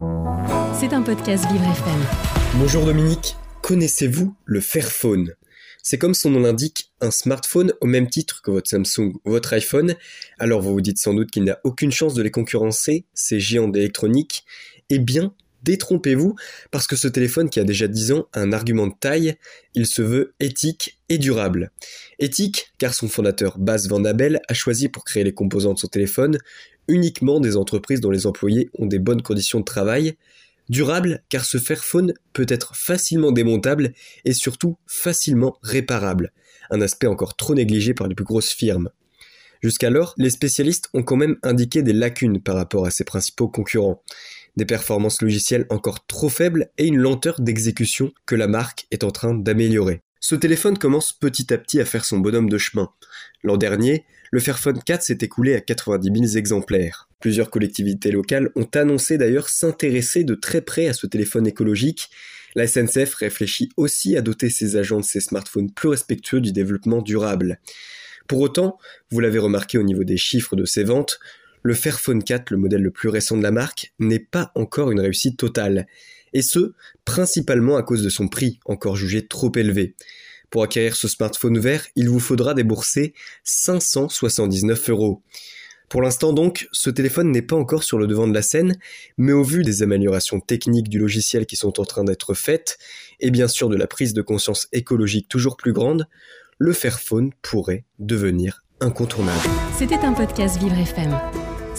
C'est un podcast Vivre FM. Bonjour Dominique, connaissez-vous le Fairphone? C'est comme son nom l'indique, un smartphone au même titre que votre Samsung ou votre iPhone. Alors vous vous dites sans doute qu'il n'y a aucune chance de les concurrencer, ces géants d'électronique. Eh bien, détrompez-vous, parce que ce téléphone qui a déjà 10 ans a un argument de taille, il se veut éthique et durable. Éthique, car son fondateur Bas Van Abel a choisi pour créer les composants de son téléphone uniquement des entreprises dont les employés ont des bonnes conditions de travail. Durable, car ce Fairphone peut être facilement démontable et surtout facilement réparable, un aspect encore trop négligé par les plus grosses firmes. Jusqu'alors, les spécialistes ont quand même indiqué des lacunes par rapport à ses principaux concurrents des performances logicielles encore trop faibles et une lenteur d'exécution que la marque est en train d'améliorer. Ce téléphone commence petit à petit à faire son bonhomme de chemin. L'an dernier, le Fairphone 4 s'est écoulé à 90 000 exemplaires. Plusieurs collectivités locales ont annoncé d'ailleurs s'intéresser de très près à ce téléphone écologique. La SNCF réfléchit aussi à doter ses agents de ces smartphones plus respectueux du développement durable. Pour autant, vous l'avez remarqué au niveau des chiffres de ses ventes, le Fairphone 4, le modèle le plus récent de la marque, n'est pas encore une réussite totale. Et ce, principalement à cause de son prix, encore jugé trop élevé. Pour acquérir ce smartphone vert, il vous faudra débourser 579 euros. Pour l'instant donc, ce téléphone n'est pas encore sur le devant de la scène, mais au vu des améliorations techniques du logiciel qui sont en train d'être faites, et bien sûr de la prise de conscience écologique toujours plus grande, le Fairphone pourrait devenir incontournable. C'était un podcast Vivre FM.